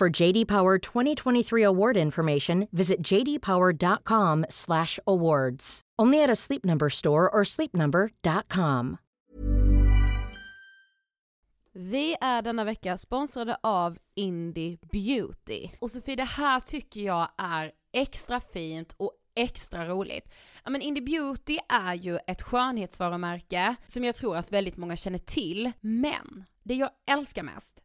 For JD Power 2023 award information, visit jdpower.com/awards. Only at a Sleep Number store or sleepnumber.com. Vi är denna vecka sponsrade av Indie Beauty. Och Sofie, det här tycker jag är extra fint och extra roligt. Ja men Indie Beauty är ju ett skönhetsvarumärke som jag tror att väldigt många känner till, men det jag älskar mest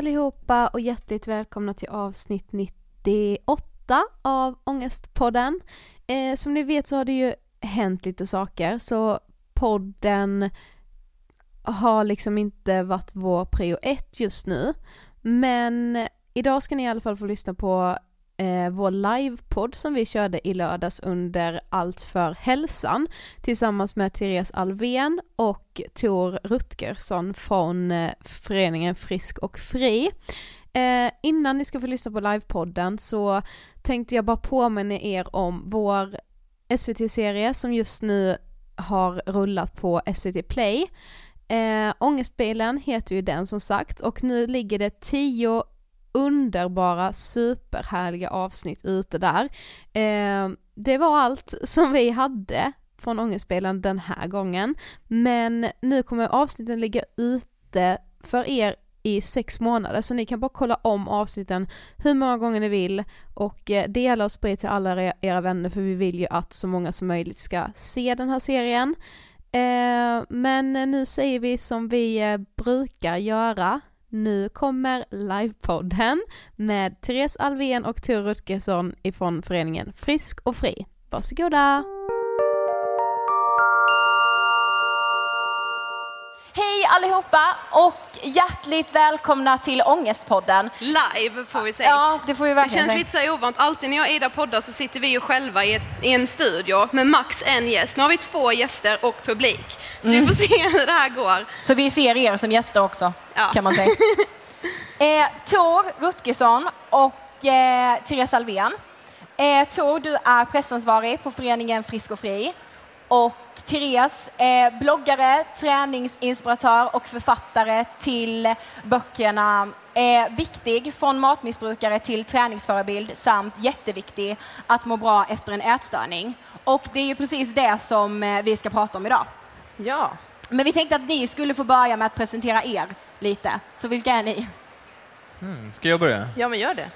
allihopa och hjärtligt välkomna till avsnitt 98 av Ångestpodden. Eh, som ni vet så har det ju hänt lite saker så podden har liksom inte varit vår prio ett just nu. Men idag ska ni i alla fall få lyssna på eh, vår livepodd som vi körde i lördags under Allt för hälsan tillsammans med Therese Alvén och Tor Rutgersson från eh, föreningen Frisk och Fri. Eh, innan ni ska få lyssna på livepodden så tänkte jag bara påminna er om vår SVT-serie som just nu har rullat på SVT Play. Eh, Ångestbilen heter ju den som sagt och nu ligger det tio underbara superhärliga avsnitt ute där. Eh, det var allt som vi hade från Ångestbilen den här gången, men nu kommer avsnitten ligga ute för er i sex månader så ni kan bara kolla om avsnitten hur många gånger ni vill och eh, dela och sprida till alla era vänner för vi vill ju att så många som möjligt ska se den här serien. Eh, men nu säger vi som vi eh, brukar göra. Nu kommer livepodden med Therese Alvén och Tor Rutgersson ifrån föreningen Frisk och Fri. Varsågoda! Hej allihopa och hjärtligt välkomna till Ångestpodden. Live får vi säga. Ja, det får vi Det verkligen känns säga. lite så ovant. Alltid när jag och Ida poddar så sitter vi ju själva i, ett, i en studio med max en gäst. Nu har vi två gäster och publik. Så Mm. vi får se hur det här går. Så vi ser er som gäster också, Ja. kan man säga. eh, Tor Rutgersson och eh, Therese Alvén. Eh, Tor, du är pressansvarig på föreningen Frisk och Fri. Och Therese, eh, bloggare, träningsinspiratör och författare till böckerna eh, Viktig från matmissbrukare till träningsförebild samt jätteviktig att må bra efter en ätstörning. Och det är ju precis det som eh, vi ska prata om idag. Ja. Men vi tänkte att ni skulle få börja med att presentera er lite. Så vilka är ni? Mm, ska jag börja? Ja, men gör det.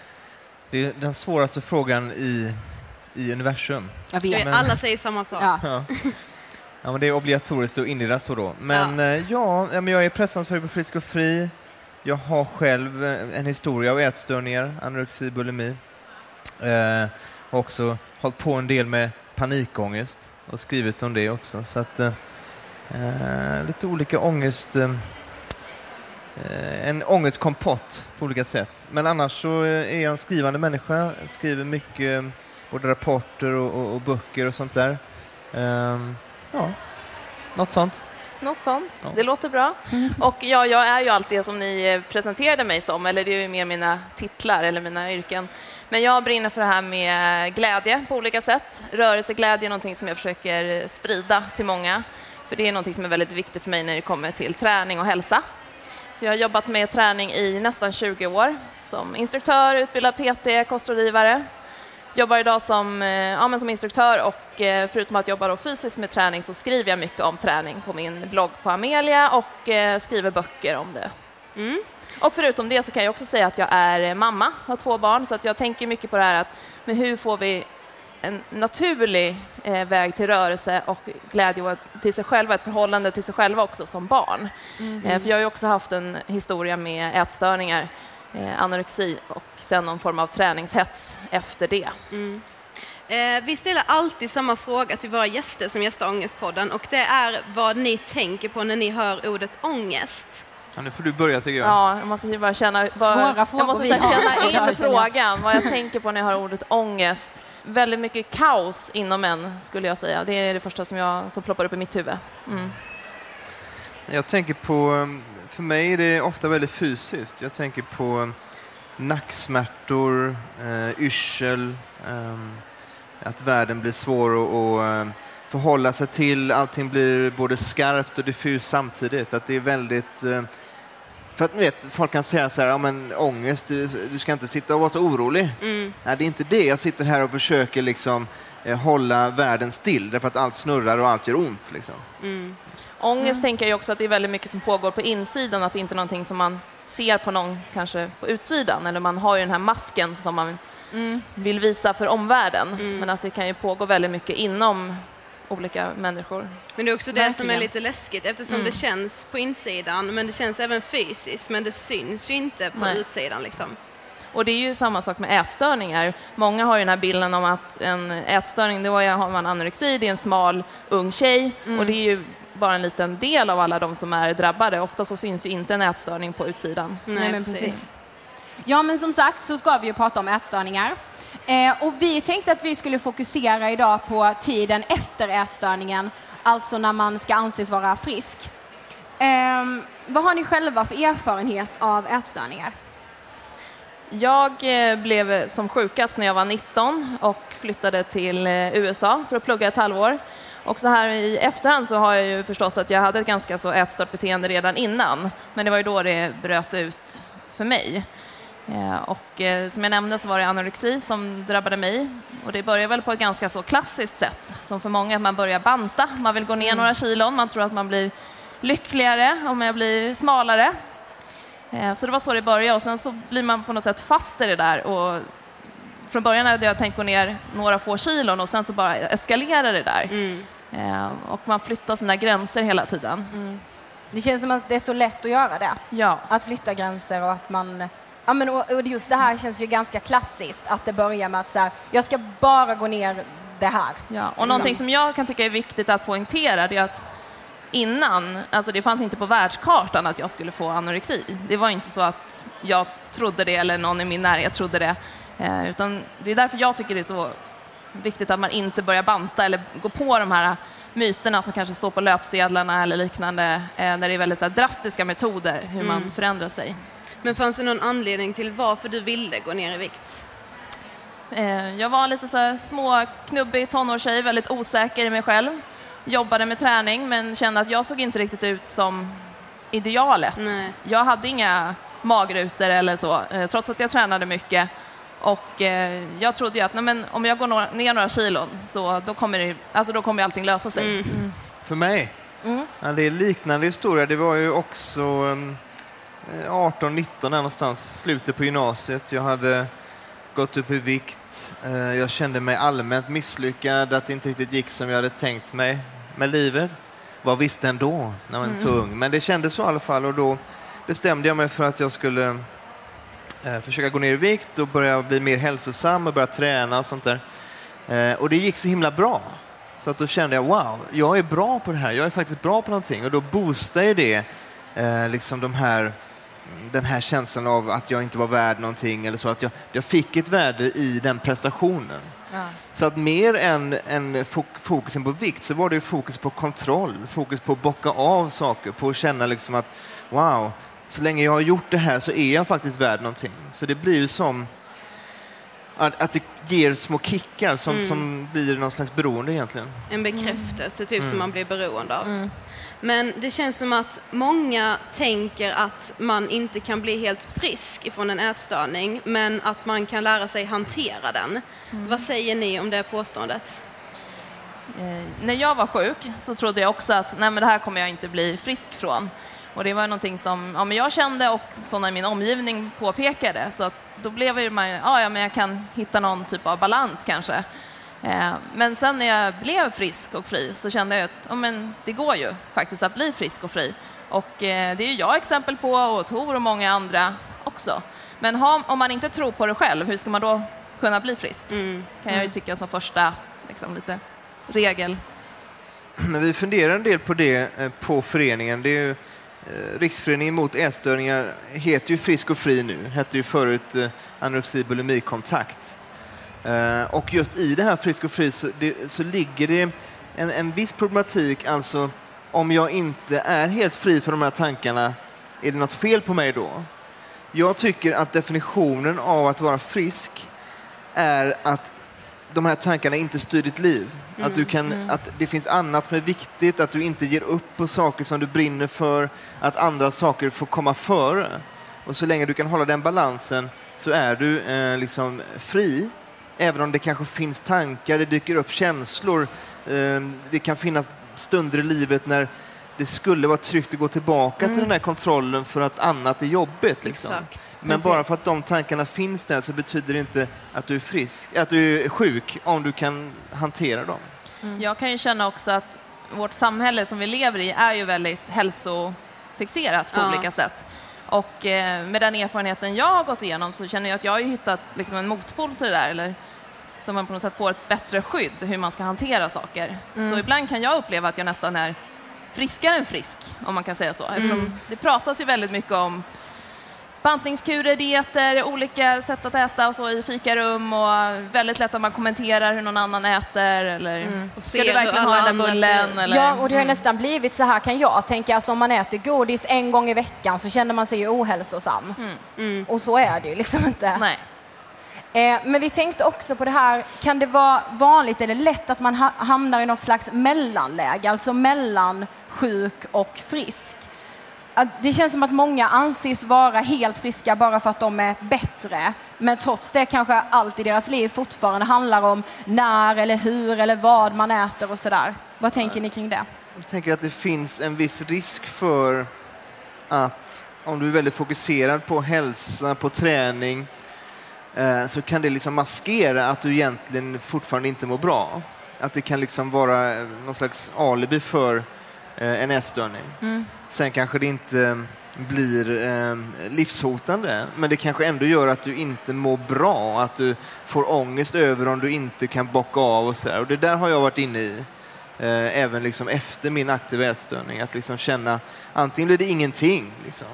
Det är den svåraste frågan i, i universum. Jag vet, Men- Alla säger samma sak. Ja. Ja. Ja, men det är obligatoriskt att inleda så då. Men ja, ja ja, men jag är pressansvarig på Frisk och Fri. Jag har själv eh, en historia av ätstörningar, anorexi, bulimi. Eh, har också hållit på en del med panikångest och skrivit om det också. Så att, eh, eh, lite olika ångest... Eh, eh, en ångestkompott på olika sätt. Men annars så eh, är jag en skrivande människa. Jag skriver mycket, eh, både rapporter och, och, och böcker och sånt där. Ehm, ja, något sånt. Något sånt. Ja. Det låter bra. Och ja, jag är ju alltid det som ni eh, presenterade mig som, eller det är ju mer mina titlar eller mina yrken. Men jag brinner för det här med glädje på olika sätt. Rörelseglädje är någonting som jag försöker eh, sprida till många. För det är någonting som är väldigt viktigt för mig när det kommer till träning och hälsa. Så jag har jobbat med träning i nästan 20 år som instruktör, utbildad PT, kostrådgivare. Jobbar idag som, eh, ja, men som instruktör och eh, förutom att jobba då fysiskt med träning så skriver jag mycket om träning på min blogg på Amelia och eh, skriver böcker om det. Mm. Och förutom det så kan jag också säga att jag är mamma, har två barn, så att jag tänker mycket på det här att men hur får vi en naturlig eh, väg till rörelse och glädje till sig själva, ett förhållande till sig själva också som barn. Eh, för jag har ju också haft en historia med ätstörningar, anorexi och sen någon form av träningshets efter det. Mm. Eh, vi ställer alltid samma fråga till våra gäster som gästar Ångestpodden och det är vad ni tänker på när ni hör ordet ångest. Ja, nu får du börja tycker jag. Ja, jag måste ju bara känna, bara, jag måste här känna in frågan, vad jag tänker på när jag hör ordet ångest. Väldigt mycket kaos inom en, skulle jag säga. Det är det första som, jag, som ploppar upp i mitt huvud. Mm. Jag tänker på, för mig är det ofta väldigt fysiskt. Jag tänker på nacksmärtor, eh, yrsel, eh, att världen blir svår att, att eh, förhålla sig till. Allting blir både skarpt och diffust samtidigt. Att det är väldigt... eh, För att ni vet, folk kan säga så här, ja men ångest, du, du ska inte sitta och vara så orolig. Mm. Nej, det är inte det. Jag sitter här och försöker liksom eh, hålla världen still därför att allt snurrar och allt gör ont. Liksom. Mm. Ångest tänker jag ju också att det är väldigt mycket som pågår på insidan, att det inte är någonting som man ser på någon kanske på utsidan, eller man har ju den här masken som man Mm. vill visa för omvärlden, men att det kan ju pågå väldigt mycket inom olika människor. Men det är också det som är Verkligen. lite läskigt eftersom Mm. det känns på insidan men det känns även fysiskt men det syns ju inte på Nej. utsidan liksom. Och det är ju samma sak med ätstörningar. Många har ju den här bilden om att en ätstörning, då har man anorexi, det är en smal ung tjej Mm. och det är ju bara en liten del av alla de som är drabbade. Ofta så syns ju inte en ätstörning på utsidan. Nej, men precis. Ja, men som sagt så ska vi ju prata om ätstörningar. Eh, och vi tänkte att vi skulle fokusera idag på tiden efter ätstörningen, alltså när man ska anses vara frisk. Ehm, vad har ni själva för erfarenhet av ätstörningar? Jag eh, blev som sjukast när jag var 19 och flyttade till eh, USA för att plugga ett halvår. Och så här i efterhand så har jag ju förstått att jag hade ett ganska så ätstört beteende redan innan. Men det var ju då det bröt ut för mig. Eh, Och eh, som jag nämnde så var det anorexi som drabbade mig. Och det börjar väl på ett ganska så klassiskt sätt, som för många, att man börjar banta. Man vill gå ner några kilon, man tror att man blir lyckligare om jag blir smalare. Eh, Så det var så det började och sen så blir man på något sätt fast i det där. Och från början hade jag tänkt gå ner några få kilon och sen så bara eskalerar det där. Eh, Och man flyttar sina gränser hela tiden. Det känns som att det är så lätt att göra det. Ja. Att flytta gränser och att man... Ja, men, och, och just det här känns ju ganska klassiskt, att det börjar med att så här, jag ska bara gå ner det här. Ja, och någonting som jag kan tycka är viktigt att poängtera det är att innan, alltså det fanns inte på världskartan att jag skulle få anorexi. Det var inte så att jag trodde det eller någon i min närhet trodde det. Eh, utan det är därför jag tycker det är så viktigt att man inte börjar banta eller gå på de här myterna som kanske står på löpsedlarna eller liknande, eh, när det är väldigt så här, drastiska metoder hur man Mm. förändrar sig. Men fanns det någon anledning till varför du ville gå ner i vikt? Eh, Jag var lite så här små, knubbig tonårstjej, väldigt osäker i mig själv. Jobbade med träning men kände att jag såg inte riktigt ut som idealet. Jag hade inga magrutor eller så, eh, trots att jag tränade mycket. Och eh, jag trodde ju att nej, men om jag går några, ner några kilon så då kommer, det, alltså, då kommer allting lösa sig. För mig? Mm. Ja, det är liknande historia. Det var ju också um, 18-19 där någonstans, slutet på gymnasiet. Jag hade gått upp i vikt. Eh, jag kände mig allmänt misslyckad, att det inte riktigt gick som jag hade tänkt mig med livet. Vad visste ändå när man är så Mm. ung? Men det kändes så i alla fall och då bestämde jag mig för att jag skulle eh, försöka gå ner i vikt och börja bli mer hälsosam och börja träna och sånt där. Eh, och det gick så himla bra. Så att då kände jag, wow, jag är bra på det här. Jag är faktiskt bra på någonting. Och då boostar ju det eh, liksom de här, den här känslan av att jag inte var värd någonting eller så. Att jag, jag fick ett värde i den prestationen. Så att mer än, än fok- fokusen på vikt så var det fokus på kontroll, fokus på att bocka av saker, på att känna liksom att wow, så länge jag har gjort det här så är jag faktiskt värd någonting. Så det blir ju som att, att det ger små kickar som, Mm. som blir någon slags beroende egentligen. En bekräftelse typ Mm. som man blir beroende av. Men det känns som att många tänker att man inte kan bli helt frisk ifrån en ätstörning men att man kan lära sig hantera den. Vad säger ni om det påståendet? Eh, när jag var sjuk så trodde jag också att nej, men det här kommer jag inte bli frisk från. Och det var någonting som ja, men jag kände och sådana i min omgivning påpekade. Så att då blev ju man, ja, ja men jag kan hitta någon typ av balans kanske. Eh, men sen när jag blev frisk och fri så kände jag att ja, men det går ju faktiskt att bli frisk och fri. Och eh, det är ju jag exempel på och Tor och många andra också. Men ha, om man inte tror på det själv, hur ska man då kunna bli frisk? Kan jag ju Mm. tycka som första liksom, lite regel. Men vi funderar en del på det eh, på föreningen. Det är ju, Eh, Riksföreningen mot ätstörningar heter ju Frisk och Fri nu, hette ju förut eh, anorexi bulimikontakt. Eh, och just i det här Frisk och Fri så, det, så ligger det en, en viss problematik, alltså om jag inte är helt fri från de här tankarna, är det något fel på mig då? Jag tycker att definitionen av att vara frisk är att de här tankarna inte styr ditt liv. Mm, Att, du kan, mm. att det finns annat som är viktigt, att du inte ger upp på saker som du brinner för, att andra saker får komma före. Och så länge du kan hålla den balansen så är du eh, liksom fri. Även om det kanske finns tankar, det dyker upp känslor. Eh, det kan finnas stunder i livet när det skulle vara tryggt att gå tillbaka till Mm. den här kontrollen för att annat är jobbigt. Liksom. Exakt. Men bara för att de tankarna finns där så betyder det inte att du är frisk, att du är sjuk om du kan hantera dem. Jag kan ju känna också att vårt samhälle som vi lever i är ju väldigt hälsofixerat på Ja. olika sätt. Och eh, med den erfarenheten jag har gått igenom så känner jag att jag har hittat liksom en motpol till det där, eller så man på något sätt får ett bättre skydd hur man ska hantera saker. Mm. Så ibland kan jag uppleva att jag nästan är friskare än frisk, om man kan säga så. Eftersom Mm. det pratas ju väldigt mycket om bantningskurer, dieter, olika sätt att äta och så i fikarum och väldigt lätt att man kommenterar hur någon annan äter eller Mm. Och ska du verkligen ha den där bullen? Eller? Ja, och det har Mm. nästan blivit så här kan jag tänka. Alltså om man äter godis en gång i veckan så känner man sig ju ohälsosam. Mm. Och så är det ju liksom inte. Nej. Eh, men vi tänkte också på det här, kan det vara vanligt eller lätt att man ha, hamnar i något slags mellanläge, alltså mellan sjuk och frisk? Att det känns som att många anses vara helt friska bara för att de är bättre, men trots det kanske allt i deras liv fortfarande handlar om när eller hur eller vad man äter och sådär. Vad tänker ni kring det? Jag tänker att det finns en viss risk för att om du är väldigt fokuserad på hälsa, på träning, eh, så kan det liksom maskera att du egentligen fortfarande inte mår bra. Att det kan liksom vara någon slags alibi för en ätstörning. Mm. Sen kanske det inte blir eh, livshotande, men det kanske ändå gör att du inte mår bra, att du får ångest över om du inte kan bocka av och så där. Och det där har jag varit inne i, eh, även liksom efter min aktiva ätstörning, att liksom känna antingen blir det ingenting, liksom,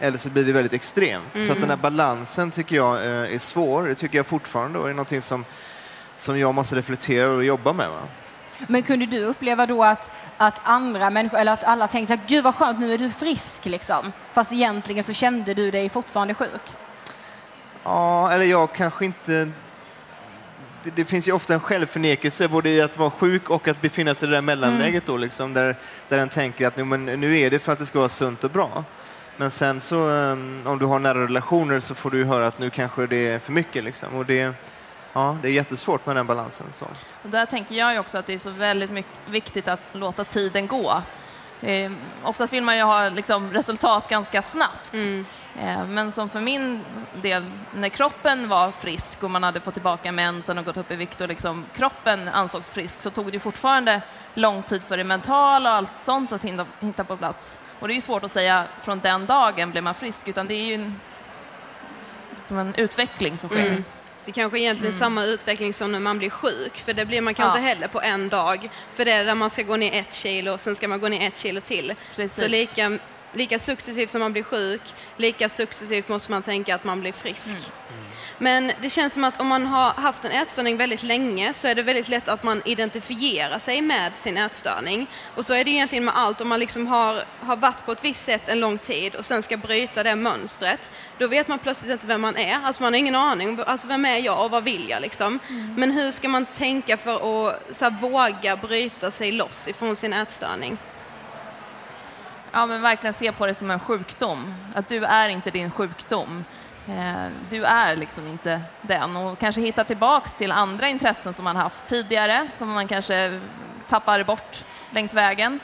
eller så blir det väldigt extremt. Så att Mm. den här balansen tycker jag eh, är svår, det tycker jag fortfarande och är någonting som, som jag måste reflektera och jobba med. Va? Men kunde du uppleva då att, att andra människor, eller att alla tänkte att gud vad skönt, nu är du frisk liksom. Fast egentligen så kände du dig fortfarande sjuk. Ja, eller jag kanske inte... Det, det finns ju ofta en självförnekelse både i att vara sjuk och att befinna sig i det där mellanläget då, liksom, där, där en tänker att nu, men, nu är det för att det ska vara sunt och bra. Men sen så, um, om du har nära relationer så får du höra att nu kanske det är för mycket. Liksom. Och det, ja, det är jättesvårt med den balansen. Så. Och där tänker jag ju också att det är så väldigt mycket viktigt att låta tiden gå. Eh, oftast vill man ju ha liksom, resultat ganska snabbt. Mm. Eh, men som för min del, när kroppen var frisk och man hade fått tillbaka mensen och gått upp i vikt och liksom, kroppen ansågs frisk så tog det fortfarande lång tid för det mentala och allt sånt att hinna, hitta på plats. Och det är ju svårt att säga från den dagen blev man frisk utan det är ju en, som en utveckling som sker. Mm. Det kanske är egentligen Mm. samma utveckling som när man blir sjuk, för det blir man kanske Ja. inte heller på en dag. För det är där man ska gå ner ett kilo, sen ska man gå ner ett kilo till. Precis. Så lika, lika successivt som man blir sjuk, lika successivt måste man tänka att man blir frisk. Mm. Men det känns som att om man har haft en ätstörning väldigt länge så är det väldigt lätt att man identifierar sig med sin ätstörning. Och så är det egentligen med allt, om man liksom har, har varit på ett visst sätt en lång tid och sen ska bryta det mönstret, då vet man plötsligt inte vem man är. Alltså man har ingen aning, alltså vem är jag och vad vill jag liksom? Men hur ska man tänka för att så här, våga bryta sig loss ifrån sin ätstörning? Ja, men verkligen se på det som en sjukdom. Att du är inte din sjukdom. Eh, Du är liksom inte den. Och kanske hitta tillbaks till andra intressen som man haft tidigare, som man kanske tappar bort längs vägen.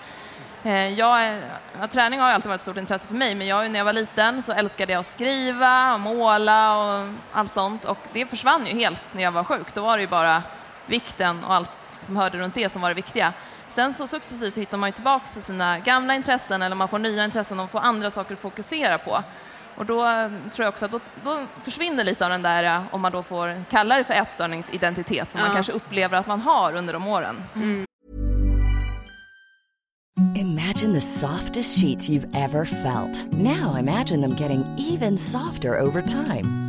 Eh, Jag ja, träning har alltid varit ett stort intresse för mig, men jag, när jag var liten så älskade jag att skriva och måla och allt sånt. Och det försvann ju helt när jag var sjuk. Då var det ju bara vikten och allt som hörde runt det som var det viktiga. Sen så successivt hittar man ju tillbaka till sina gamla intressen eller man får nya intressen och får andra saker att fokusera på. Och då eh, tror jag också att då, då försvinner lite av den där, eh, om man då får kalla det för ätstörningsidentitet, som man Ja. kanske upplever att man har under de åren. Imagine the softest sheets you've ever felt. Now imagine them getting even softer over time.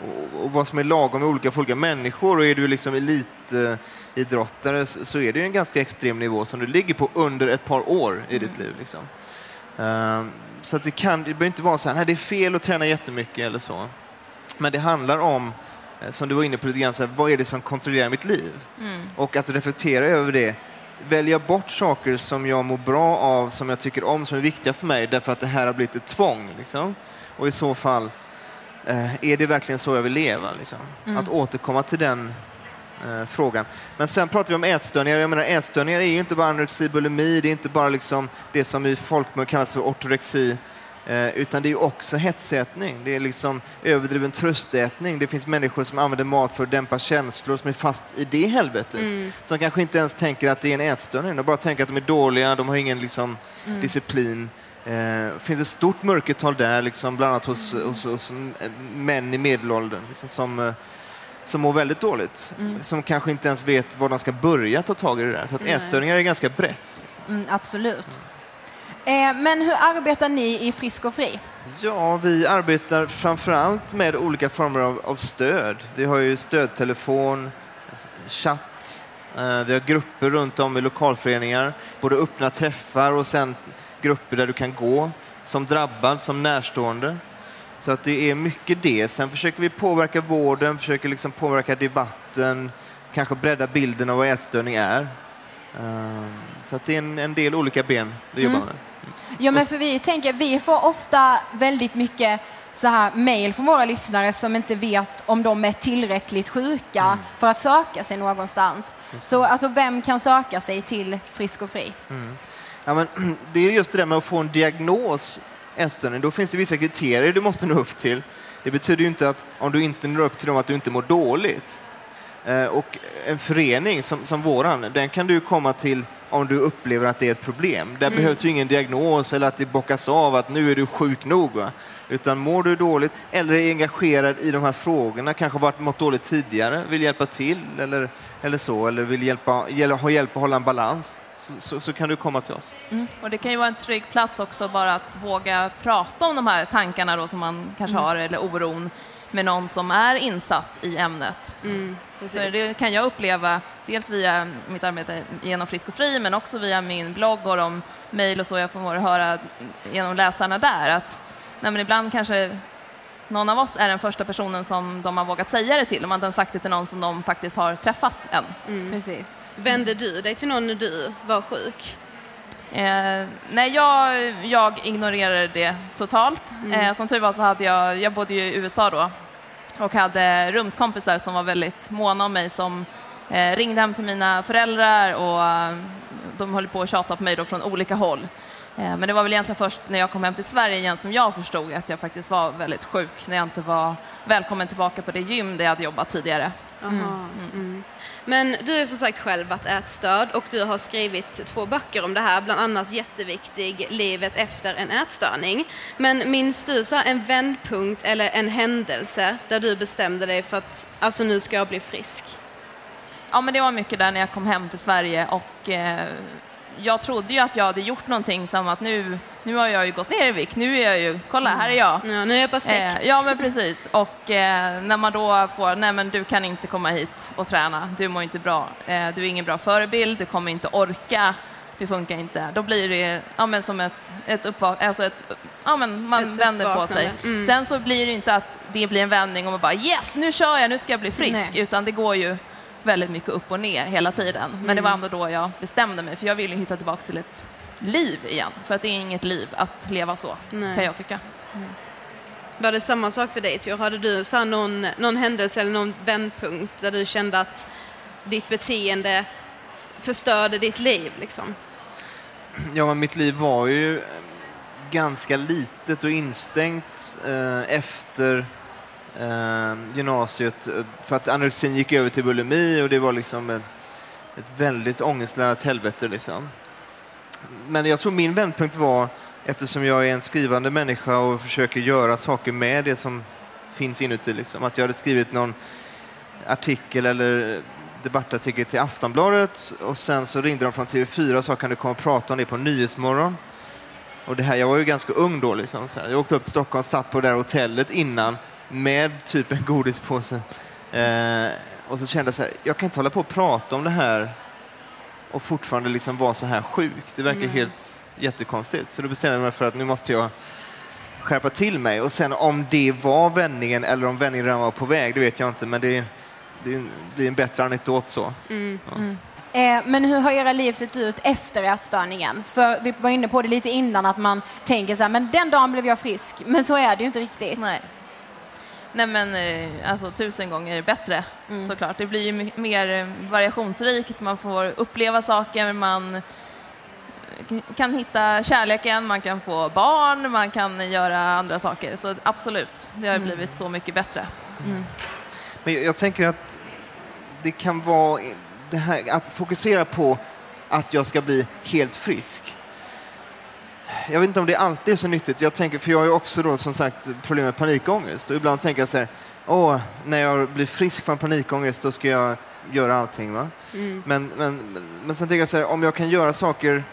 och, och vad som är lagom med olika för olika människor. Och är du liksom elitidrottare så, är det ju en ganska extrem nivå som du ligger på under ett par år i ditt liv. Liksom. Ehm, så att det, kan, det behöver inte vara så här, nej det är fel att träna jättemycket eller så. Men det handlar om, eh, som du var inne på lite grann, så här, vad är det som kontrollerar mitt liv? Mm. Och att reflektera över det. Välja bort saker som jag mår bra av, som jag tycker om, som är viktiga för mig, därför att det här har blivit ett tvång. Liksom. Och i så fall, eh, är det verkligen så jag vill leva? Liksom? Mm. Att återkomma till den eh, frågan. Men sen pratar vi om ätstörningar. Jag menar, ätstörningar är ju inte bara anorexi, bulimi, det är inte bara liksom det som i folkmun kallas för ortorexi, eh, utan det är också hetsätning. Det är liksom överdriven tröstätning. Det finns människor som använder mat för att dämpa känslor, som är fast i det helvetet. Mm. Som kanske inte ens tänker att det är en ätstörning. De bara tänker att de är dåliga, de har ingen liksom, Mm. disciplin. Eh, finns ett stort mörkertal där, liksom, bland annat hos, hos, hos eh, män i medelåldern liksom, som, eh, som mår väldigt dåligt. Mm. Som kanske inte ens vet var de ska börja ta tag i det där. Så att Nej. ätstörningar är ganska brett. Liksom. Mm, absolut. Eh, men hur arbetar ni i Frisk och Fri? Ja, vi arbetar framför allt med olika former av, av stöd. Vi har ju stödtelefon, chatt, eh, vi har grupper runt om i lokalföreningar, både öppna träffar och sen grupper där du kan gå som drabbad, som närstående. Så att det är mycket det. Sen försöker vi påverka vården, försöker liksom påverka debatten, kanske bredda bilden av vad ätstörning är. Eh, Så att det är en, en del olika ben vi jobbar Mm. med. Ja, men för vi tänker, vi får ofta väldigt mycket så här mejl från våra lyssnare som inte vet om de är tillräckligt sjuka för att söka sig någonstans. Så alltså, vem kan söka sig till Frisk och Fri? Mm. Ja, men, det är just det där med att få en diagnos ätstörning. Då finns det vissa kriterier du måste nå upp till. Det betyder ju inte att om du inte når upp till dem att du inte mår dåligt. Eh, och en förening som, som våran, den kan du komma till om du upplever att det är ett problem. Där Mm. behövs ju ingen diagnos eller att det bockas av att nu är du sjuk nog. Va? Utan mår du dåligt eller är engagerad i de här frågorna, kanske varit mått dåligt tidigare, vill hjälpa till eller, eller så, eller vill hjälpa, hjäl- ha hjälp att hålla en balans, så, så, så kan du komma till oss. Mm. Och det kan ju vara en trygg plats också bara att våga prata om de här tankarna då som man kanske Mm. har eller oron med någon som är insatt i ämnet. Mm, det kan jag uppleva dels via mitt arbete genom Frisk och Fri men också via min blogg och de mejl och så jag får höra genom läsarna där att nej, men ibland kanske någon av oss är den första personen som de har vågat säga det till. De har inte ens sagt det till någon som de faktiskt har träffat än. Precis. Vände du dig till någon när du var sjuk? Eh, nej, jag, jag ignorerade det totalt. Mm. Eh, som tur var så hade jag, jag bodde ju i USA då och hade rumskompisar som var väldigt måna om mig som eh, ringde hem till mina föräldrar och eh, de höll på att tjata på mig då från olika håll. Eh, Men det var väl egentligen först när jag kom hem till Sverige igen som jag förstod att jag faktiskt var väldigt sjuk när jag inte var välkommen tillbaka på det gym där jag hade jobbat tidigare. Aha, mm. Men du är som sagt själv varit ätstörd och du har skrivit två böcker om det här, bland annat jätteviktig, Livet efter en ätstörning. Men minns du så en vändpunkt eller en händelse där du bestämde dig för att alltså nu ska jag bli frisk? Ja, men det var mycket där när jag kom hem till Sverige och eh, jag trodde ju att jag hade gjort någonting som att nu, nu har jag ju gått ner i vikt, nu är jag ju, kolla här är jag. Ja, nu är jag perfekt. Eh, ja men precis och eh, när man då får, nej men du kan inte komma hit och träna, du mår inte bra, eh, du är ingen bra förebild, du kommer inte orka, det funkar inte. Då blir det ja, men som ett, ett uppvak, alltså ett, ja men man Ett vänder på sig. uppvaknande. Mm. Sen så blir det inte att det blir en vändning och man bara yes, nu kör jag, nu ska jag bli frisk, Nej. utan det går ju väldigt mycket upp och ner hela tiden. Men det Mm. var ändå då jag bestämde mig, för jag ville hitta tillbaka till ett liv igen. För att det är inget liv att leva så, Nej. kan jag tycka. Var det samma sak för dig Tor? Hade du så någon, någon händelse eller någon vändpunkt där du kände att ditt beteende förstörde ditt liv liksom? Ja, men mitt liv var ju ganska litet och instängt eh, efter Ehm, gymnasiet eh, för att anorexin gick över till bulimi och det var liksom ett, ett väldigt ångestladdat helvete. Liksom. Men jag tror min vändpunkt var, eftersom jag är en skrivande människa och försöker göra saker med det som finns inuti, liksom, att jag hade skrivit någon artikel eller debattartikel till Aftonbladet och sen så ringde de från TV4 och sa kan du komma och prata om det på Nyhetsmorgon? Och det här, jag var ju ganska ung då. Liksom, så här. Jag åkte upp till Stockholm, satt på det där hotellet innan med typ en godispåse. Eh, och så kände jag så här, jag kan inte hålla på och prata om det här och fortfarande liksom vara så här sjuk. Det verkar Nej. helt jättekonstigt. Så då bestämde jag mig för att nu måste jag skärpa till mig. Och sen om det var vändningen eller om vändningen redan var på väg, det vet jag inte. Men det, det, det är en bättre anekdot så. Mm. Eh, men hur har era liv sett ut efter ätstörningen? För vi var inne på det lite innan att man tänker så här, men den dagen blev jag frisk. Men så är det ju inte riktigt. Nej. Nej men eh, alltså tusen gånger bättre Mm. såklart. Det blir ju mer eh, variationsrikt, man får uppleva saker, man eh, kan hitta kärleken, man kan få barn, man kan göra andra saker. Så absolut, det har Mm. blivit så mycket bättre. Men jag, jag tänker att det kan vara det här att fokusera på att jag ska bli helt frisk. Jag vet inte om det alltid är så nyttigt. Jag tänker, för jag har ju också då som sagt problem med panikångest och ibland tänker jag så här, åh, när jag blir frisk från panikångest då ska jag göra allting. Va? Mm. Men, men, men, sen tänker jag så här, om jag kan göra saker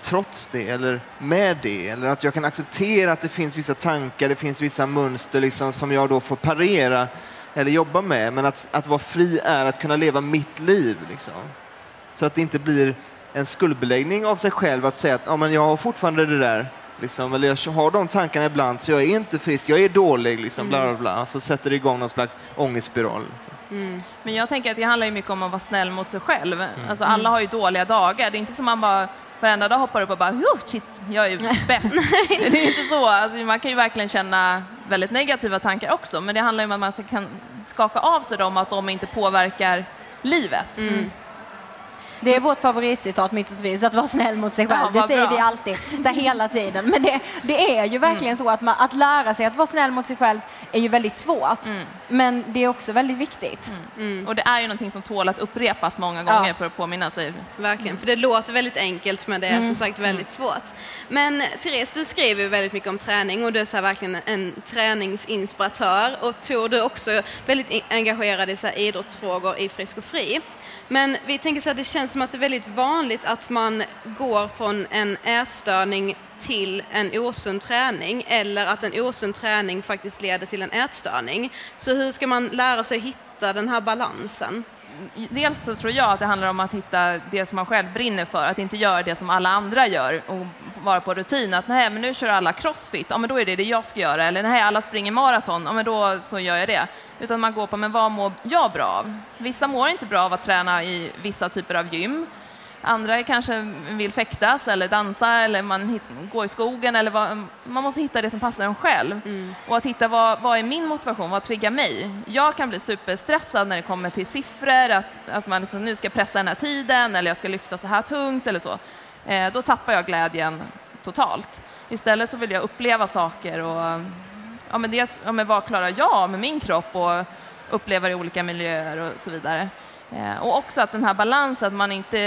trots det eller med det eller att jag kan acceptera att det finns vissa tankar, det finns vissa mönster liksom, som jag då får parera eller jobba med. Men att, att vara fri är att kunna leva mitt liv. Liksom. Så att det inte blir en skuldbeläggning av sig själv att säga att ja, men jag har fortfarande det där. Liksom, eller jag har de tankarna ibland så jag är inte frisk, jag är dålig. Liksom, bla, bla, bla. Så sätter det igång någon slags ångestspiral. Liksom. Men jag tänker att det handlar ju mycket om att vara snäll mot sig själv. Alltså alla har ju dåliga dagar. Det är inte som man bara varenda dag hoppar upp och bara oh, shit, jag är ju bäst. det är inte så. Alltså, man kan ju verkligen känna väldigt negativa tankar också. Men det handlar ju om att man kan skaka av sig dem och att de inte påverkar livet. Det är vårt favoritcitat, mytosvis, att vara snäll mot sig själv. Ja, det säger bra. vi alltid, så här, hela tiden. Men det, det är ju verkligen så att, man, att lära sig att vara snäll mot sig själv är ju väldigt svårt. Men det är också väldigt viktigt. Och det är ju någonting som tål att upprepas många Ja. gånger för att påminna sig. Verkligen, för det låter väldigt enkelt men det är Mm. som sagt väldigt svårt. Men Therese, du skriver ju väldigt mycket om träning och du är så här verkligen en träningsinspiratör och Tor, du är också väldigt engagerad i så här idrottsfrågor i Frisk och Fri. Men vi tänker så här, det känns som att det är väldigt vanligt att man går från en ätstörning till en osund träning eller att en osund träning faktiskt leder till en ätstörning. Så hur ska man lära sig hitta den här balansen? Dels så tror jag att det handlar om att hitta det som man själv brinner för, att inte göra det som alla andra gör och vara på rutin. Att nej, men nu kör alla crossfit, ja men då är det det jag ska göra. Eller nej, alla springer maraton, ja men då så gör jag det. Utan man går på, men vad mår jag bra av? Vissa mår inte bra av att träna i vissa typer av gym. Andra kanske vill fäktas eller dansa eller man går i skogen. Eller vad, man måste hitta det som passar en själv. Och att hitta vad, vad är min motivation, vad triggar mig? Jag kan bli superstressad när det kommer till siffror, att, att man liksom, nu ska pressa den här tiden eller jag ska lyfta så här tungt eller så. Eh, då tappar jag glädjen totalt. Istället så vill jag uppleva saker och ja, men dels, ja, men vad klarar jag med min kropp och uppleva det i olika miljöer och så vidare. Eh, och också att den här balansen, att man inte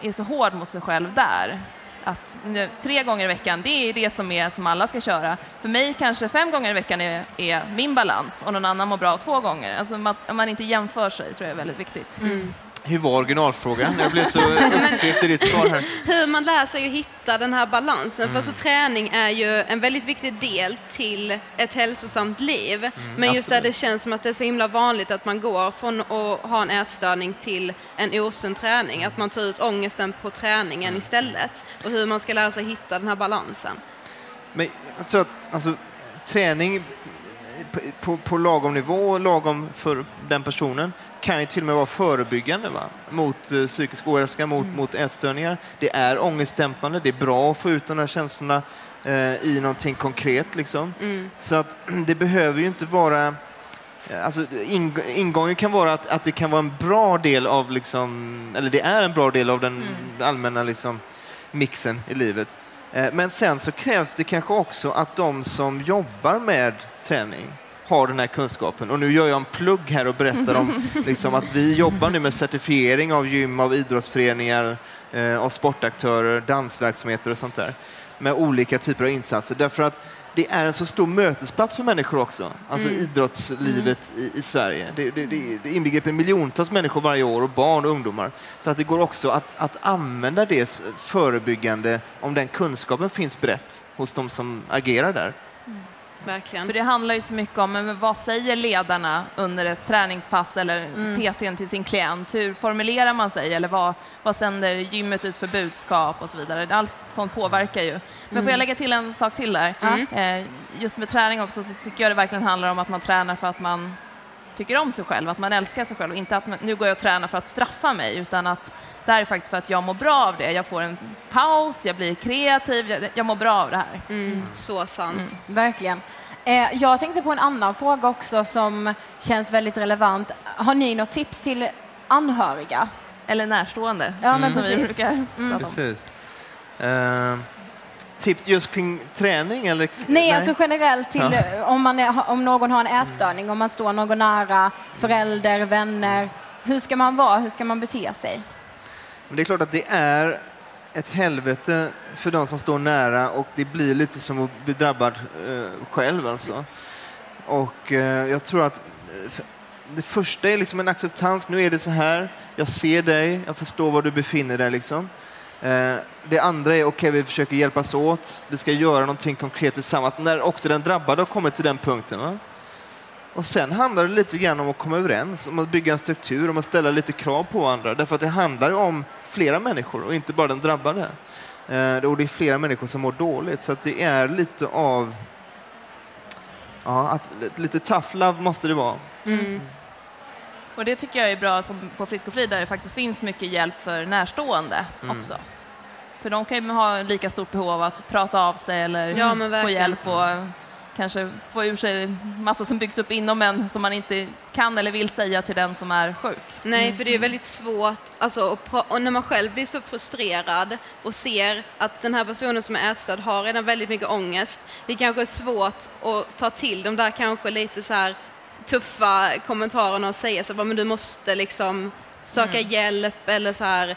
är så hård mot sig själv där. Att nu, tre gånger i veckan, det är det som, är, som alla ska köra. För mig kanske fem gånger i veckan är, är min balans och någon annan mår bra två gånger. Alltså man, man inte jämför sig tror jag är väldigt viktigt. Mm. Hur var originalfrågan? Jag blev så uppskrift i ditt svar här. Hur man lär sig att hitta den här balansen. Mm. För så träning är ju en väldigt viktig del till ett hälsosamt liv. Mm, Men just där absolut. det känns som att det är så himla vanligt att man går från att ha en ätstörning till en osund träning. Att man tar ut ångesten på träningen Mm. istället. Och hur man ska lära sig hitta den här balansen. Men jag tror att alltså, träning på, på, lagom nivå, lagom för den personen, kan ju till och med vara förebyggande va? mot eh, psykisk ohälsa, mot, mot ätstörningar. Det är ångestdämpande, det är bra att få ut de här känslorna eh, i någonting konkret. Liksom. Mm. Så att det behöver ju inte vara Alltså, ing, ingången kan vara att, att det kan vara en bra del av, liksom, eller det är en bra del av den allmänna liksom, mixen i livet. Eh, Men sen så krävs det kanske också att de som jobbar med träning har den här kunskapen. Och nu gör jag en plugg här och berättar om liksom, att vi jobbar nu med certifiering av gym, av idrottsföreningar, eh, av sportaktörer, dansverksamheter och sånt där. Med olika typer av insatser. Därför att det är en så stor mötesplats för människor också, alltså Mm. idrottslivet i, i Sverige. Det, det, det, inbegriper miljontals människor varje år och barn och ungdomar. Så att det går också att, att använda det förebyggande om den kunskapen finns brett hos de som agerar där. Verkligen. För det handlar ju så mycket om men vad säger ledarna under ett träningspass eller Mm. PTn till sin klient? Hur formulerar man sig eller vad, vad sänder gymmet ut för budskap och så vidare? Allt sånt påverkar ju. Men får Mm. jag lägga till en sak till där? Eh, just med träning också så tycker jag det verkligen handlar om att man tränar för att man tycker om sig själv, att man älskar sig själv och inte att man, nu går jag och tränar för att straffa mig utan att det här är faktiskt för att jag mår bra av det. Jag får en paus, jag blir kreativ, jag, jag mår bra av det här. Mm, så sant. Verkligen. Eh, jag tänkte på en annan fråga också som känns väldigt relevant. Har ni något tips till anhöriga? Eller närstående, Ja, men som vi precis. brukar Mm. prata om. Precis. Tips just kring träning? Eller? Nej, alltså generellt till Ja. eh, om, man är, om någon har en ätstörning, om man står någon nära, förälder, vänner. Hur ska man vara? Hur ska man bete sig? Men det är klart att det är ett helvete för de som står nära och det blir lite som att bli drabbad eh, själv alltså. Och eh, jag tror att eh, det första är liksom en acceptans. Nu är det så här. Jag ser dig. Jag förstår var du befinner dig liksom. Eh, det andra är okej, okay, vi försöker hjälpas åt. Vi ska göra någonting konkret tillsammans. När också den drabbade har kommit till den punkten. Va? Och sen handlar det lite grann om att komma överens, om att bygga en struktur, om att ställa lite krav på varandra. Därför att det handlar om flera människor och inte bara den drabbade. Eh, och det är flera människor som mår dåligt, så att det är lite av... Ja, att, lite tough love måste det vara. Mm. Och det tycker jag är bra som på Frisk och Fri där det faktiskt finns mycket hjälp för närstående Mm. också. För de kan ju ha lika stort behov av att prata av sig eller Ja, få hjälp och kanske få ur sig massa som byggs upp inom en som man inte kan eller vill säga till den som är sjuk. Nej, för det är väldigt svårt, alltså, och när man själv blir så frustrerad och ser att den här personen som är ätstörd har redan väldigt mycket ångest, det kanske är svårt att ta till de där kanske lite så här tuffa kommentarerna och säga så men du måste liksom söka Mm. hjälp eller så här.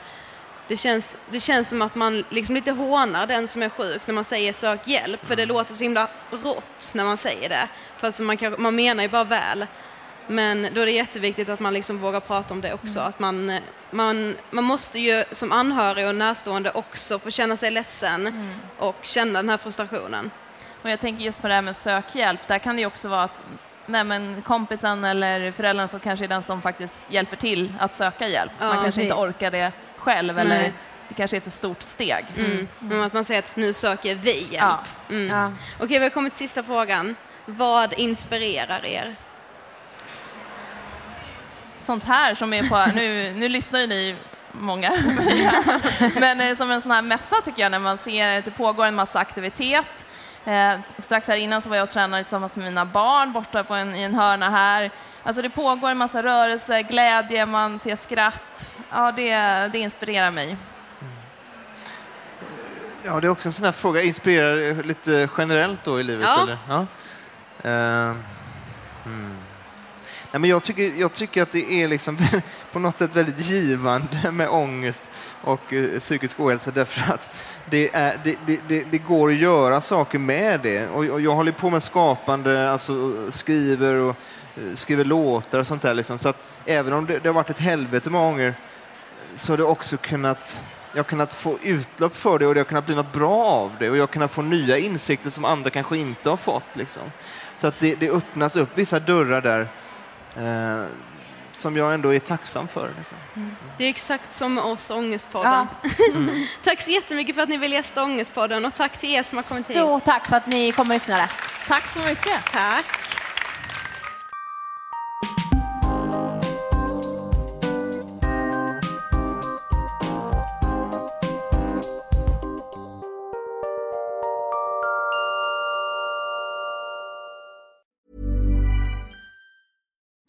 Det känns, det känns som att man liksom lite hånar den som är sjuk när man säger sök hjälp, för det låter så himla rått när man säger det. Fast man, kan, man menar ju bara väl. Men då är det jätteviktigt att man liksom vågar prata om det också. Att man, man, man måste ju som anhörig och närstående också få känna sig ledsen och känna den här frustrationen. Och jag tänker just på det här med sökhjälp, där kan det ju också vara att nej men kompisen eller föräldern som kanske är den som faktiskt hjälper till att söka hjälp. Ja, Man kanske inte precis. orkar det själv eller Nej. det kanske är för stort steg. Mm. Men att man säger att nu söker vi hjälp. Ja. Mm. Ja. Okej, vi har kommit till sista frågan. Vad inspirerar er? sånt här som är på, nu, nu lyssnar ju ni många, men eh, som en sån här mässa tycker jag när man ser att det pågår en massa aktivitet. Eh, strax här innan så var jag och tränade tillsammans med mina barn borta på en, i en hörna här. Alltså det pågår en massa rörelse, glädje, man ser skratt. Ja, det, det inspirerar mig. Ja, det är också en sån här fråga. Inspirerar lite generellt då i livet? Ja. Eller? ja. Eh, hmm. Nej, men jag, tycker, jag tycker att det är liksom på något sätt väldigt givande med ångest och eh, psykisk ohälsa därför att det, är, det, det, det, det går att göra saker med det. Och, och jag håller på med skapande, alltså skriver och eh, skriver låtar och sånt där. Liksom. Så att även om det, det har varit ett helvete med ånger så har det också kunnat jag har kunnat få utlopp för det och det har kunnat bli något bra av det och jag har kunnat få nya insikter som andra kanske inte har fått. Liksom. Så att det, det öppnas upp vissa dörrar där eh, som jag ändå är tacksam för. Liksom. Det är exakt som oss Ångestpodden. Mm. tack så jättemycket för att ni vill gästa Ångestpodden och tack till er som har kommit hit. Stort tack för att ni kommer och lyssnade. Tack så mycket. Tack.